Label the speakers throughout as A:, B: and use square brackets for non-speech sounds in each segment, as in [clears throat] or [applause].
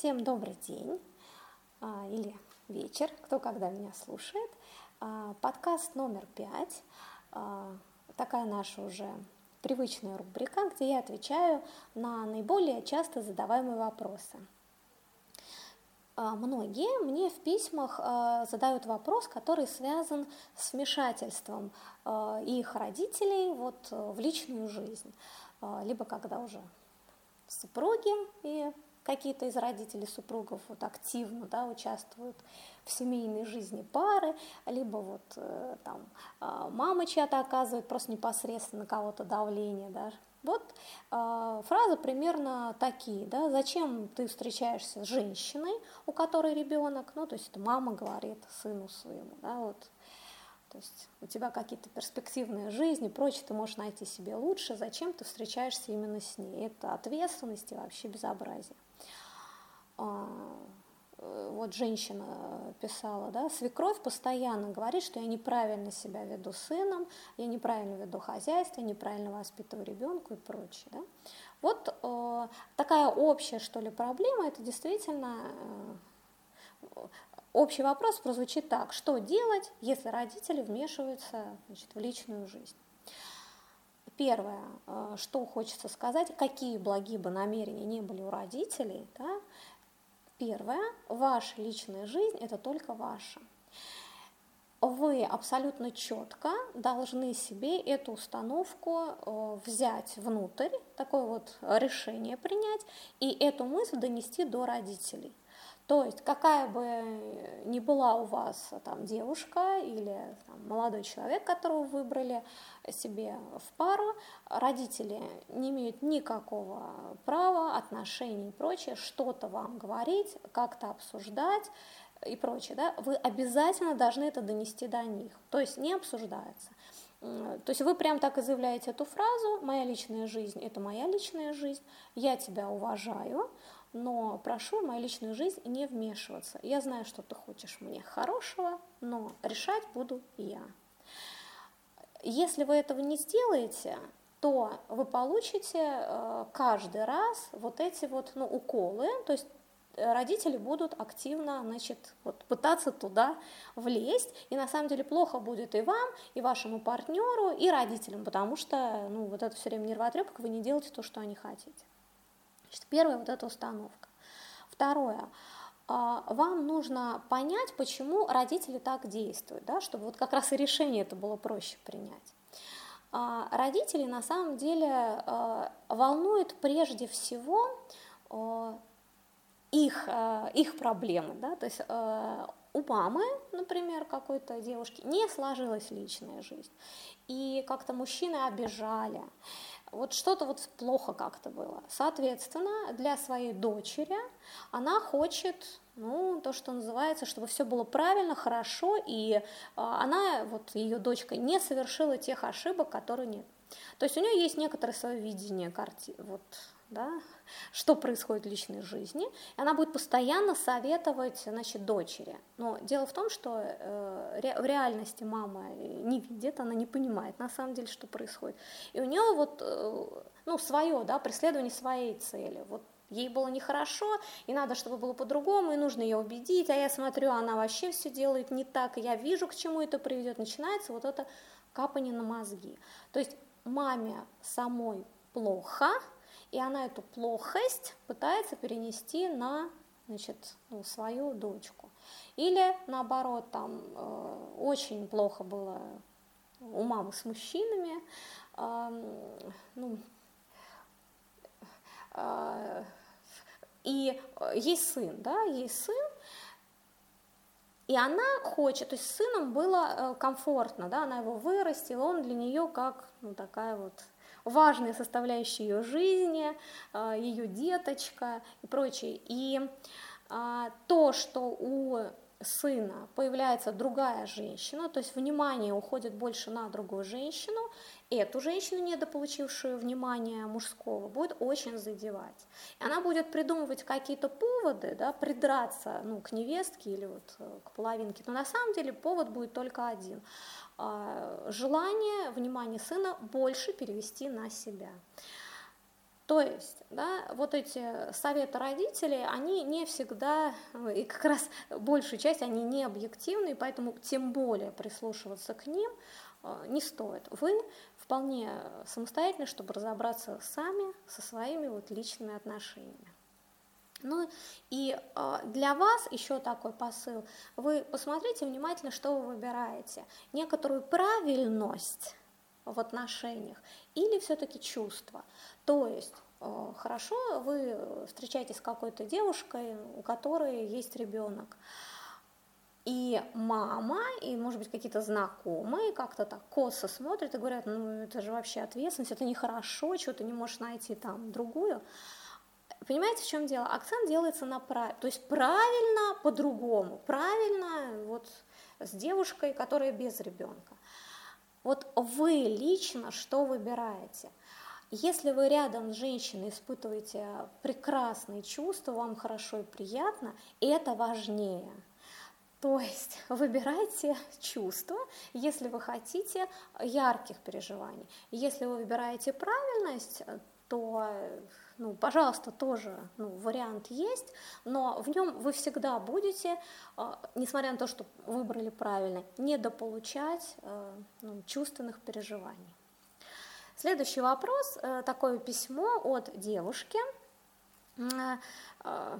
A: Всем добрый день а, или вечер, кто когда меня слушает. А, подкаст номер пять. А, такая наша уже привычная рубрика, где я отвечаю на наиболее часто задаваемые вопросы. Многие мне в письмах задают вопрос, который связан с вмешательством их родителей вот в личную жизнь. Либо когда уже супруги и какие-то из родителей супругов вот активно да, участвуют в семейной жизни пары, либо вот э, там а, мама чья-то оказывает просто непосредственно на кого-то давление, да. Вот э, фразы примерно такие, да, зачем ты встречаешься с женщиной, у которой ребенок, ну, то есть это мама говорит сыну своему, да, вот, то есть у тебя какие-то перспективные жизни, прочее, ты можешь найти себе лучше, зачем ты встречаешься именно с ней. Это ответственность и вообще безобразие. А, э, вот женщина писала, да, свекровь постоянно говорит, что я неправильно себя веду сыном, я неправильно веду хозяйство, я неправильно воспитываю ребенка и прочее. Да. Вот э, такая общая, что ли, проблема, это действительно э, общий вопрос прозвучит так, что делать, если родители вмешиваются значит, в личную жизнь. Первое, э, что хочется сказать, какие благие бы намерения не были у родителей, да, Первое, ваша личная жизнь – это только ваша. Вы абсолютно четко должны себе эту установку э, взять внутрь, такое вот решение принять, и эту мысль донести до родителей. То есть какая бы ни была у вас там, девушка или там, молодой человек, которого вы выбрали себе в пару, родители не имеют никакого права, отношений и прочее, что-то вам говорить, как-то обсуждать и прочее. Да? Вы обязательно должны это донести до них, то есть не обсуждается. То есть вы прям так и заявляете эту фразу «моя личная жизнь – это моя личная жизнь, я тебя уважаю, но прошу в мою личную жизнь не вмешиваться. Я знаю, что ты хочешь мне хорошего, но решать буду я. Если вы этого не сделаете, то вы получите э, каждый раз вот эти вот ну, уколы, то есть родители будут активно значит, вот, пытаться туда влезть, и на самом деле плохо будет и вам, и вашему партнеру, и родителям, потому что ну, вот это все время нервотрепка, вы не делаете то, что они хотите. Значит, первая вот эта установка. Второе. А, вам нужно понять, почему родители так действуют, да, чтобы вот как раз и решение это было проще принять. А, родители на самом деле а, волнуют прежде всего их, их проблемы, да, то есть у мамы, например, какой-то девушки не сложилась личная жизнь, и как-то мужчины обижали, вот что-то вот плохо как-то было. Соответственно, для своей дочери она хочет, ну, то, что называется, чтобы все было правильно, хорошо, и а, она, вот ее дочка, не совершила тех ошибок, которые нет. То есть у нее есть некоторое свое видение карти, вот, да, что происходит в личной жизни, и она будет постоянно советовать значит, дочери. Но дело в том, что э, в реальности мама не видит, она не понимает на самом деле, что происходит. И у нее вот, э, ну, свое, да, преследование своей цели. Вот ей было нехорошо, и надо, чтобы было по-другому, и нужно ее убедить, а я смотрю, она вообще все делает не так, и я вижу, к чему это приведет. Начинается вот это капание на мозги. То есть маме самой плохо, и она эту плохость пытается перенести на значит, ну, свою дочку. Или наоборот, там э, очень плохо было у мамы с мужчинами, ну, э, и есть сын, да, есть сын, и она хочет, то есть с сыном было э, комфортно, да, она его вырастила, он для нее как ну, такая вот важная составляющая ее жизни, а, ее деточка и прочее. И а, то, что у сына появляется другая женщина, то есть внимание уходит больше на другую женщину, эту женщину, недополучившую внимания мужского, будет очень задевать. И она будет придумывать какие-то поводы, да, придраться ну, к невестке или вот э, к половинке, но на самом деле повод будет только один – а, желание внимание сына больше перевести на себя. То есть, да, вот эти советы родителей, они не всегда, и как раз большую часть, они не объективны, поэтому тем более прислушиваться к ним э, не стоит. Вы вполне самостоятельны, чтобы разобраться сами со своими вот личными отношениями. Ну и э, для вас еще такой посыл. Вы посмотрите внимательно, что вы выбираете. Некоторую правильность в отношениях или все-таки чувство. То есть э, хорошо, вы встречаетесь с какой-то девушкой, у которой есть ребенок. И мама, и, может быть, какие-то знакомые как-то так косо смотрят и говорят, ну, это же вообще ответственность, это нехорошо, что ты не можешь найти там другую. Понимаете, в чем дело? Акцент делается на правильно, то есть правильно по-другому, правильно вот с девушкой, которая без ребенка. Вот вы лично что выбираете? Если вы рядом с женщиной испытываете прекрасные чувства, вам хорошо и приятно, это важнее. То есть [laughs] выбирайте чувства, если вы хотите ярких переживаний. Если вы выбираете правильность, то ну, пожалуйста, тоже ну, вариант есть, но в нем вы всегда будете, а, несмотря на то, что выбрали правильно, недополучать э, ну, чувственных переживаний. Следующий вопрос, э, такое письмо от девушки. Э,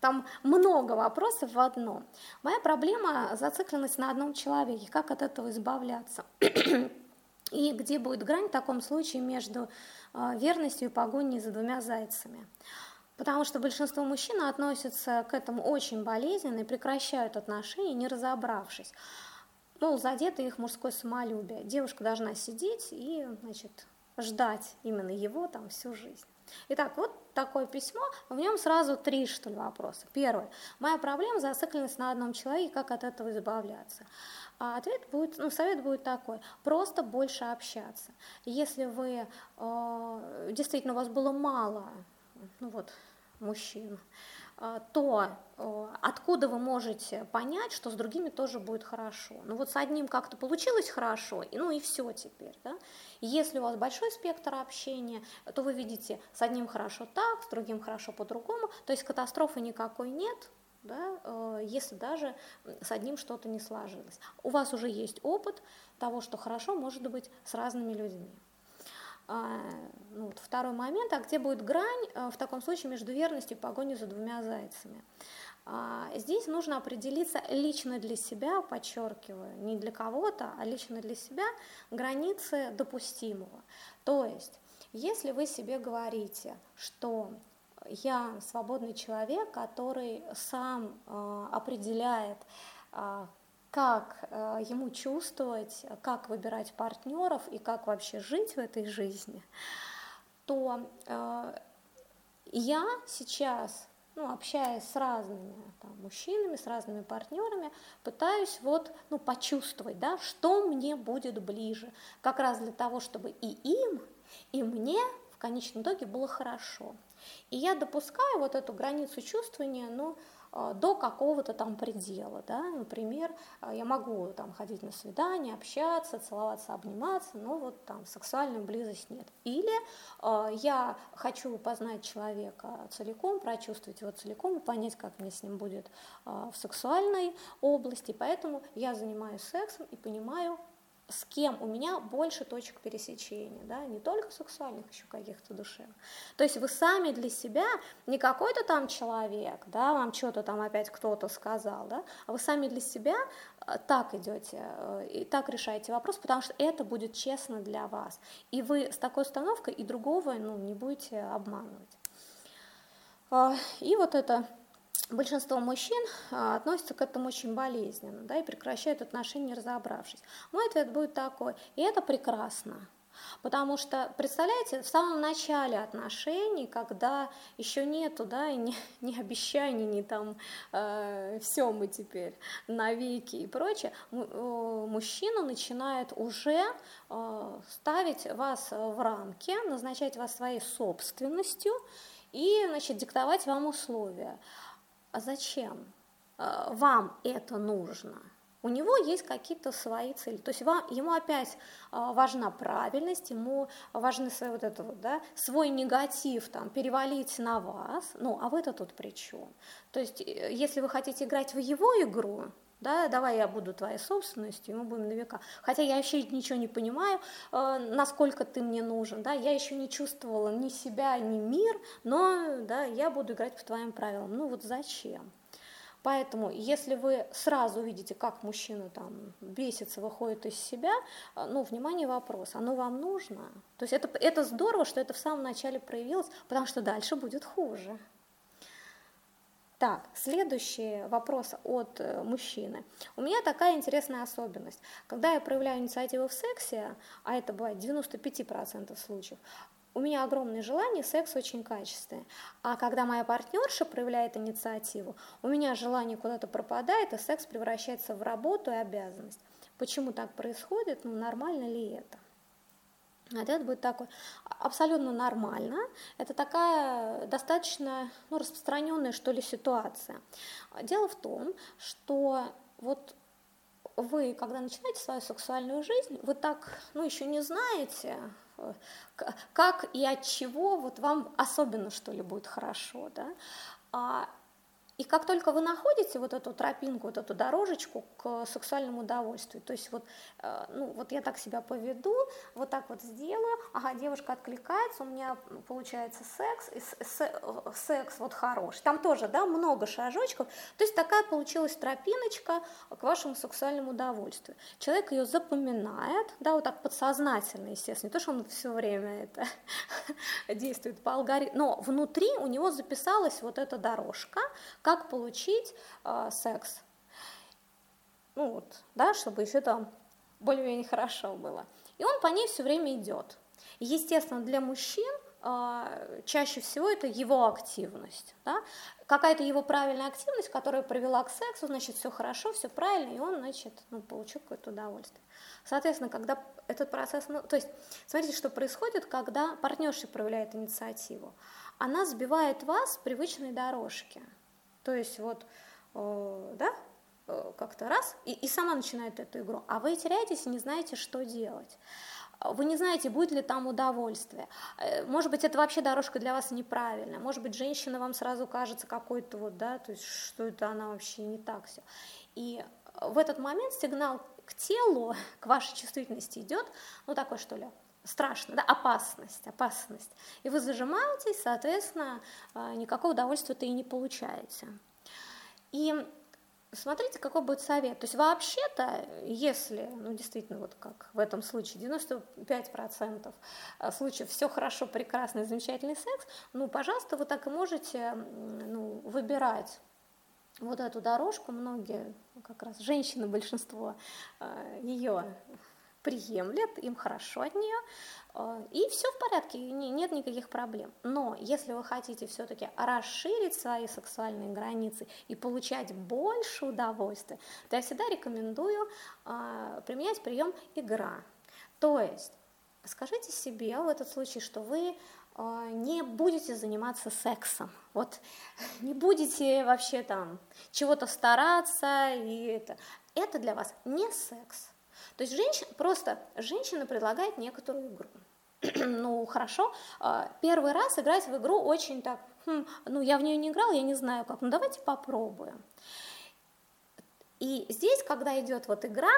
A: там много вопросов в одном. Моя проблема – зацикленность на одном человеке. Как от этого избавляться? И где будет грань в таком случае между а, верностью и погоней за двумя зайцами. Потому что большинство мужчин относятся к этому очень болезненно и прекращают отношения, не разобравшись. Мол, задето их мужское самолюбие. Девушка должна сидеть и, значит, ждать именно его там всю жизнь. Итак, вот такое письмо, в нем сразу три, что ли, вопроса. Первый. Моя проблема – зацикленность на одном человеке, как от этого избавляться. А ответ будет, ну, совет будет такой, просто больше общаться. Если вы, э, действительно, у вас было мало, ну вот, мужчин, э, то э, откуда вы можете понять, что с другими тоже будет хорошо? Ну вот с одним как-то получилось хорошо, и, ну и все теперь. Да? Если у вас большой спектр общения, то вы видите, с одним хорошо так, с другим хорошо по-другому, то есть катастрофы никакой нет, да, э, если даже с одним что-то не сложилось. У вас уже есть опыт того, что хорошо может быть с разными людьми. А, ну, вот второй момент, а где будет грань э, в таком случае между верностью и погоней за двумя зайцами? А, здесь нужно определиться лично для себя, подчеркиваю, не для кого-то, а лично для себя границы допустимого. То есть, если вы себе говорите, что я свободный человек, который сам э, определяет, э, как э, ему чувствовать, как выбирать партнеров и как вообще жить в этой жизни, то я сейчас, ну, общаясь с разными там, мужчинами, с разными партнерами, пытаюсь вот, ну, почувствовать, да, что мне будет ближе, как раз для того, чтобы и им, и мне в конечном итоге было хорошо. И я допускаю вот эту границу чувствования, ну, а, до какого-то там предела, да, например, а, я могу там ходить на свидание, общаться, целоваться, обниматься, но вот там сексуальную близость нет. Или э, я хочу познать человека целиком, прочувствовать его целиком понять, как мне с ним будет э, в сексуальной области, поэтому я занимаюсь сексом и понимаю, с кем у меня больше точек пересечения, да, не только сексуальных, еще каких-то душевных. То есть вы сами для себя, не какой-то там человек, да, вам что-то там опять кто-то сказал, да, а вы сами для себя э, так идете э, и так решаете вопрос, потому что это будет честно для вас. И вы с такой установкой и другого ну, не будете обманывать. А, и вот это большинство мужчин а, относятся к этому очень болезненно да, и прекращают отношения, не разобравшись. Мой ответ будет такой, и это прекрасно. Потому что, представляете, в самом начале отношений, когда еще нету, да, ни, ни [laughs] обещаний, ни там э, все мы теперь навеки и прочее, мужчина начинает уже э, ставить вас в рамки, назначать вас своей собственностью и, значит, диктовать вам условия а зачем э, вам это нужно? у него есть какие-то свои цели. То есть вам, ему опять а, важна правильность, ему важны свои вот это вот, да, свой негатив там перевалить на вас, ну, а вы-то тут при чем? То есть э, если вы хотите играть в его игру, да, давай я буду твоей собственностью, мы будем на века. Хотя я вообще ничего не понимаю, э, насколько ты мне нужен, да, я еще не чувствовала ни себя, ни мир, но, да, я буду играть по твоим правилам. Ну вот зачем? Поэтому, если вы сразу видите, как мужчина там бесится, выходит из себя, э, ну, внимание, вопрос, оно вам нужно? То есть это, это здорово, что это в самом начале проявилось, потому что дальше будет хуже. Так, следующий вопрос от э, мужчины. У меня такая интересная особенность. Когда я проявляю инициативу в сексе, а это бывает 95% случаев, у меня огромное желание, секс очень качественный. А когда моя партнерша проявляет инициативу, у меня желание куда-то пропадает, и секс превращается в работу и обязанность. Почему так происходит? Ну, нормально ли это? Ответ будет такой, абсолютно нормально, это такая достаточно ну, распространенная, что ли, ситуация. Дело в том, что вот вы, когда начинаете свою сексуальную жизнь, вы так, ну, еще не знаете, как и от чего вот вам особенно, что ли, будет хорошо, да, а и как только вы находите вот эту тропинку, вот эту дорожечку к сексуальному удовольствию, то есть вот, э, ну, вот я так себя поведу, вот так вот сделаю, ага, девушка откликается, у меня получается секс, и секс вот хороший. Там тоже, да, много шажочков, то есть такая получилась тропиночка к вашему сексуальному удовольствию. Человек ее запоминает, да, вот так подсознательно, естественно, не то, что он все время это [laughs] действует по алгоритму, но внутри у него записалась вот эта дорожка, как получить э, секс. Ну вот, да, чтобы еще там более-менее хорошо было. И он по ней все время идет. Естественно, для мужчин э, чаще всего это его активность. Да? Какая-то его правильная активность, которая привела к сексу, значит, все хорошо, все правильно, и он, значит, ну, получил какое-то удовольствие. Соответственно, когда этот процесс, ну, то есть, смотрите, что происходит, когда партнерша проявляет инициативу. Она сбивает вас с привычной дорожки – то есть вот, э, да, э, как-то раз, и, и сама начинает эту игру, а вы теряетесь и не знаете, что делать. Вы не знаете, будет ли там удовольствие. Э, может быть, это вообще дорожка для вас неправильная. Может быть, женщина вам сразу кажется какой-то вот, да, то есть что это она вообще не так все. И в этот момент сигнал к телу, к вашей чувствительности идет, ну такой что ли, страшно, да, опасность, опасность. И вы зажимаетесь, соответственно, а, никакого удовольствия-то и не получаете. И смотрите, какой будет совет. То есть вообще-то, если, ну действительно, вот как в этом случае, 95% а, случаев все хорошо, прекрасный, замечательный секс, ну, пожалуйста, вы так и можете ну, выбирать вот эту дорожку. Многие, как раз женщины, большинство а, ее приемлет, им хорошо от нее, э, и все в порядке, нет никаких проблем. Но если вы хотите все-таки расширить свои сексуальные границы и получать больше удовольствия, то я всегда рекомендую э, применять прием игра. То есть скажите себе в этот случай, что вы э, не будете заниматься сексом, вот не будете вообще там чего-то стараться, и это, это для вас не секс, то есть женщина, просто женщина предлагает некоторую игру. [clears throat] ну, хорошо, а, первый раз играть в игру очень так, хм, ну, я в нее не играл, я не знаю как, ну, давайте попробуем. И здесь, когда идет вот игра,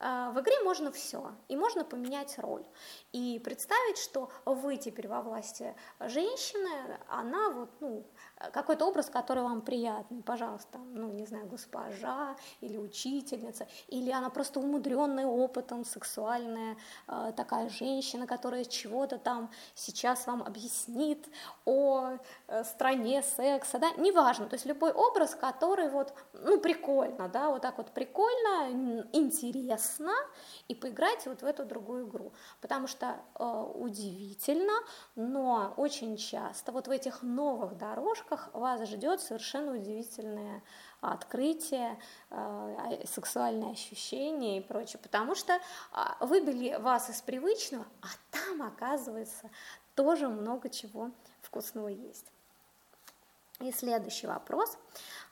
A: в игре можно все, и можно поменять роль. И представить, что вы теперь во власти женщины, она вот, ну, какой-то образ, который вам приятный, пожалуйста, ну, не знаю, госпожа или учительница, или она просто умудренная опытом, сексуальная э, такая женщина, которая чего-то там сейчас вам объяснит о э, стране секса, да, неважно, то есть любой образ, который вот, ну, прикольно, да, вот так вот прикольно, интересно, и поиграйте вот в эту другую игру, потому что э, удивительно, но очень часто вот в этих новых дорожках вас ждет совершенно удивительное открытие, э, сексуальные ощущения и прочее, потому что а, выбили вас из привычного, а там, оказывается, тоже много чего вкусного есть. И следующий вопрос.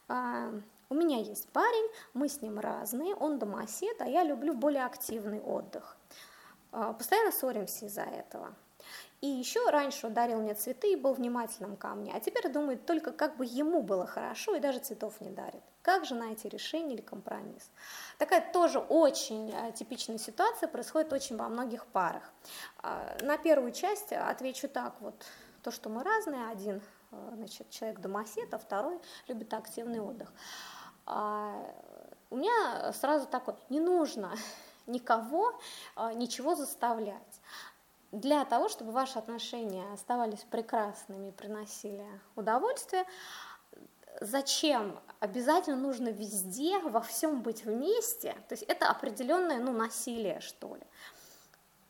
A: А, У меня есть парень, мы с ним разные, он домосед, а я люблю более активный отдых. А, постоянно ссоримся из-за этого. И еще раньше он дарил мне цветы и был внимательным ко мне, а теперь думает только, как бы ему было хорошо и даже цветов не дарит. Как же найти решение или компромисс? Такая тоже очень э, типичная ситуация происходит очень во многих парах. А, на первую часть отвечу так вот, то, что мы разные, один э, значит, человек домосед, а второй любит активный отдых. А, у меня сразу так вот, не нужно [laughs] никого э, ничего заставлять для того, чтобы ваши отношения оставались прекрасными приносили удовольствие, зачем обязательно нужно везде, во всем быть вместе? То есть это определенное ну, насилие, что ли.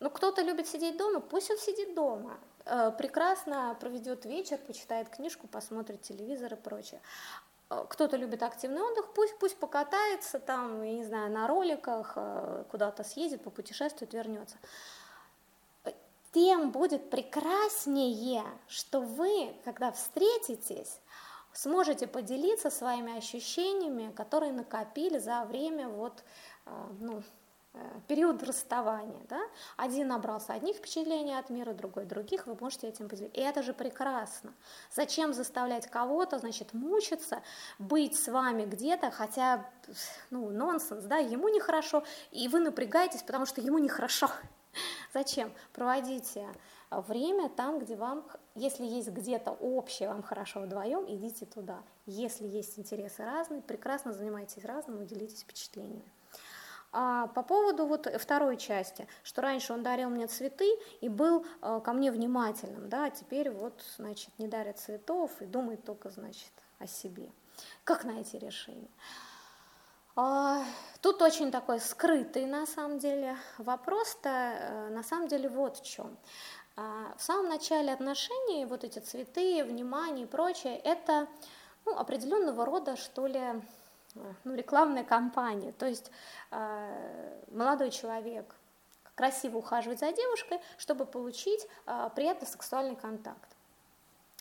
A: Ну, кто-то любит сидеть дома, пусть он сидит дома. Э, прекрасно проведет вечер, почитает книжку, посмотрит телевизор и прочее. Э, кто-то любит активный отдых, пусть, пусть покатается там, я не знаю, на роликах, э, куда-то съездит, попутешествует, вернется. Тем будет прекраснее, что вы, когда встретитесь, сможете поделиться своими ощущениями, которые накопили за время вот, э, ну, период расставания. Да? Один набрался одних впечатлений от мира, другой других, вы можете этим поделиться. И это же прекрасно. Зачем заставлять кого-то, значит, мучиться, быть с вами где-то, хотя, ну, нонсенс, да, ему нехорошо, и вы напрягаетесь, потому что ему нехорошо. [laughs] Зачем? Проводите э, время там, где вам, если есть где-то общее, вам хорошо вдвоем, идите туда. Если есть интересы разные, прекрасно занимайтесь разным и делитесь впечатлениями. А по поводу вот второй части, что раньше он дарил мне цветы и был э, ко мне внимательным, да, а теперь вот, значит, не дарит цветов и думает только, значит, о себе. Как найти решение? А, тут очень такой скрытый на самом деле вопрос-то э, на самом деле вот в чем. А, в самом начале отношений вот эти цветы, внимание и прочее, это ну, определенного рода, что ли, ну, рекламная кампания. То есть э, молодой человек красиво ухаживает за девушкой, чтобы получить приятный сексуальный контакт.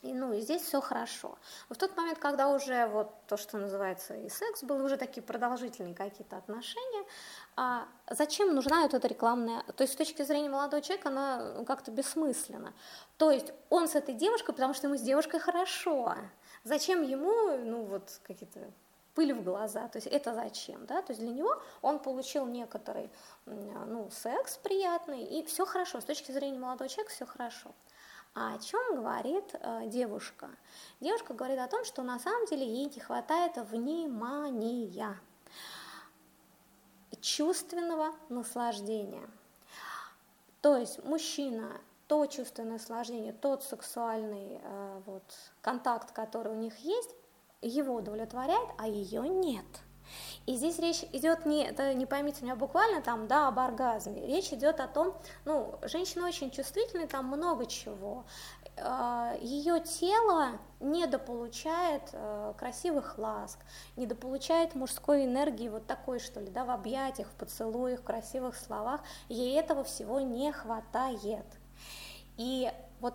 A: И, ну, и здесь все хорошо. Но в тот момент, когда уже вот то, что называется и секс, были уже такие продолжительные какие-то отношения, а зачем нужна вот эта рекламная... То есть с точки зрения молодого человека она как-то бессмысленна. То есть он с этой девушкой, потому что ему с девушкой хорошо. Зачем ему, ну, вот какие-то пыль в глаза, то есть это зачем, да, то есть для него он получил некоторый, ну, секс приятный, и все хорошо, с точки зрения молодого человека все хорошо. А о чем говорит э, девушка? Девушка говорит о том, что на самом деле ей не хватает внимания, чувственного наслаждения. То есть мужчина то чувственное наслаждение, тот сексуальный э, вот, контакт, который у них есть, его удовлетворяет, а ее нет – и здесь речь идет не, это не поймите меня буквально там, да, об оргазме. Речь идет о том, ну, женщина очень чувствительная, там много чего. А, Ее тело недополучает э, красивых ласк, недополучает мужской энергии вот такой, что ли, да, в объятиях, в поцелуях, в красивых словах. Ей этого всего не хватает. И вот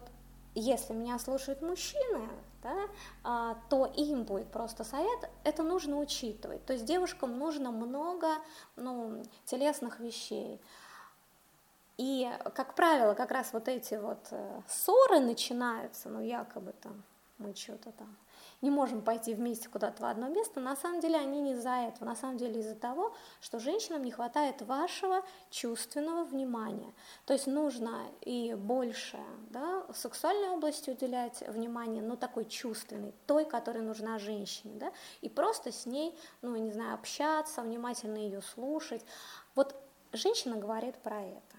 A: если меня слушают мужчины, да, а, то им будет просто совет, это нужно учитывать. То есть девушкам нужно много ну, телесных вещей. И, как правило, как раз вот эти вот э, ссоры начинаются, ну, якобы там мы что-то там не можем пойти вместе куда-то в одно место, на самом деле они не из-за этого, на самом деле из-за того, что женщинам не хватает вашего чувственного внимания. То есть нужно и больше да, сексуальной области уделять внимание, но такой чувственной, той, которая нужна женщине, да, и просто с ней, ну, не знаю, общаться, внимательно ее слушать. Вот женщина говорит про это.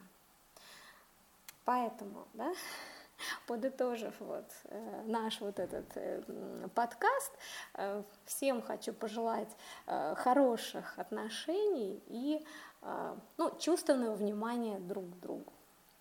A: Поэтому, да, [laughs] подытожив вот э, наш вот этот э, подкаст, э, всем хочу пожелать хороших отношений и ну, чувственного внимания друг к другу.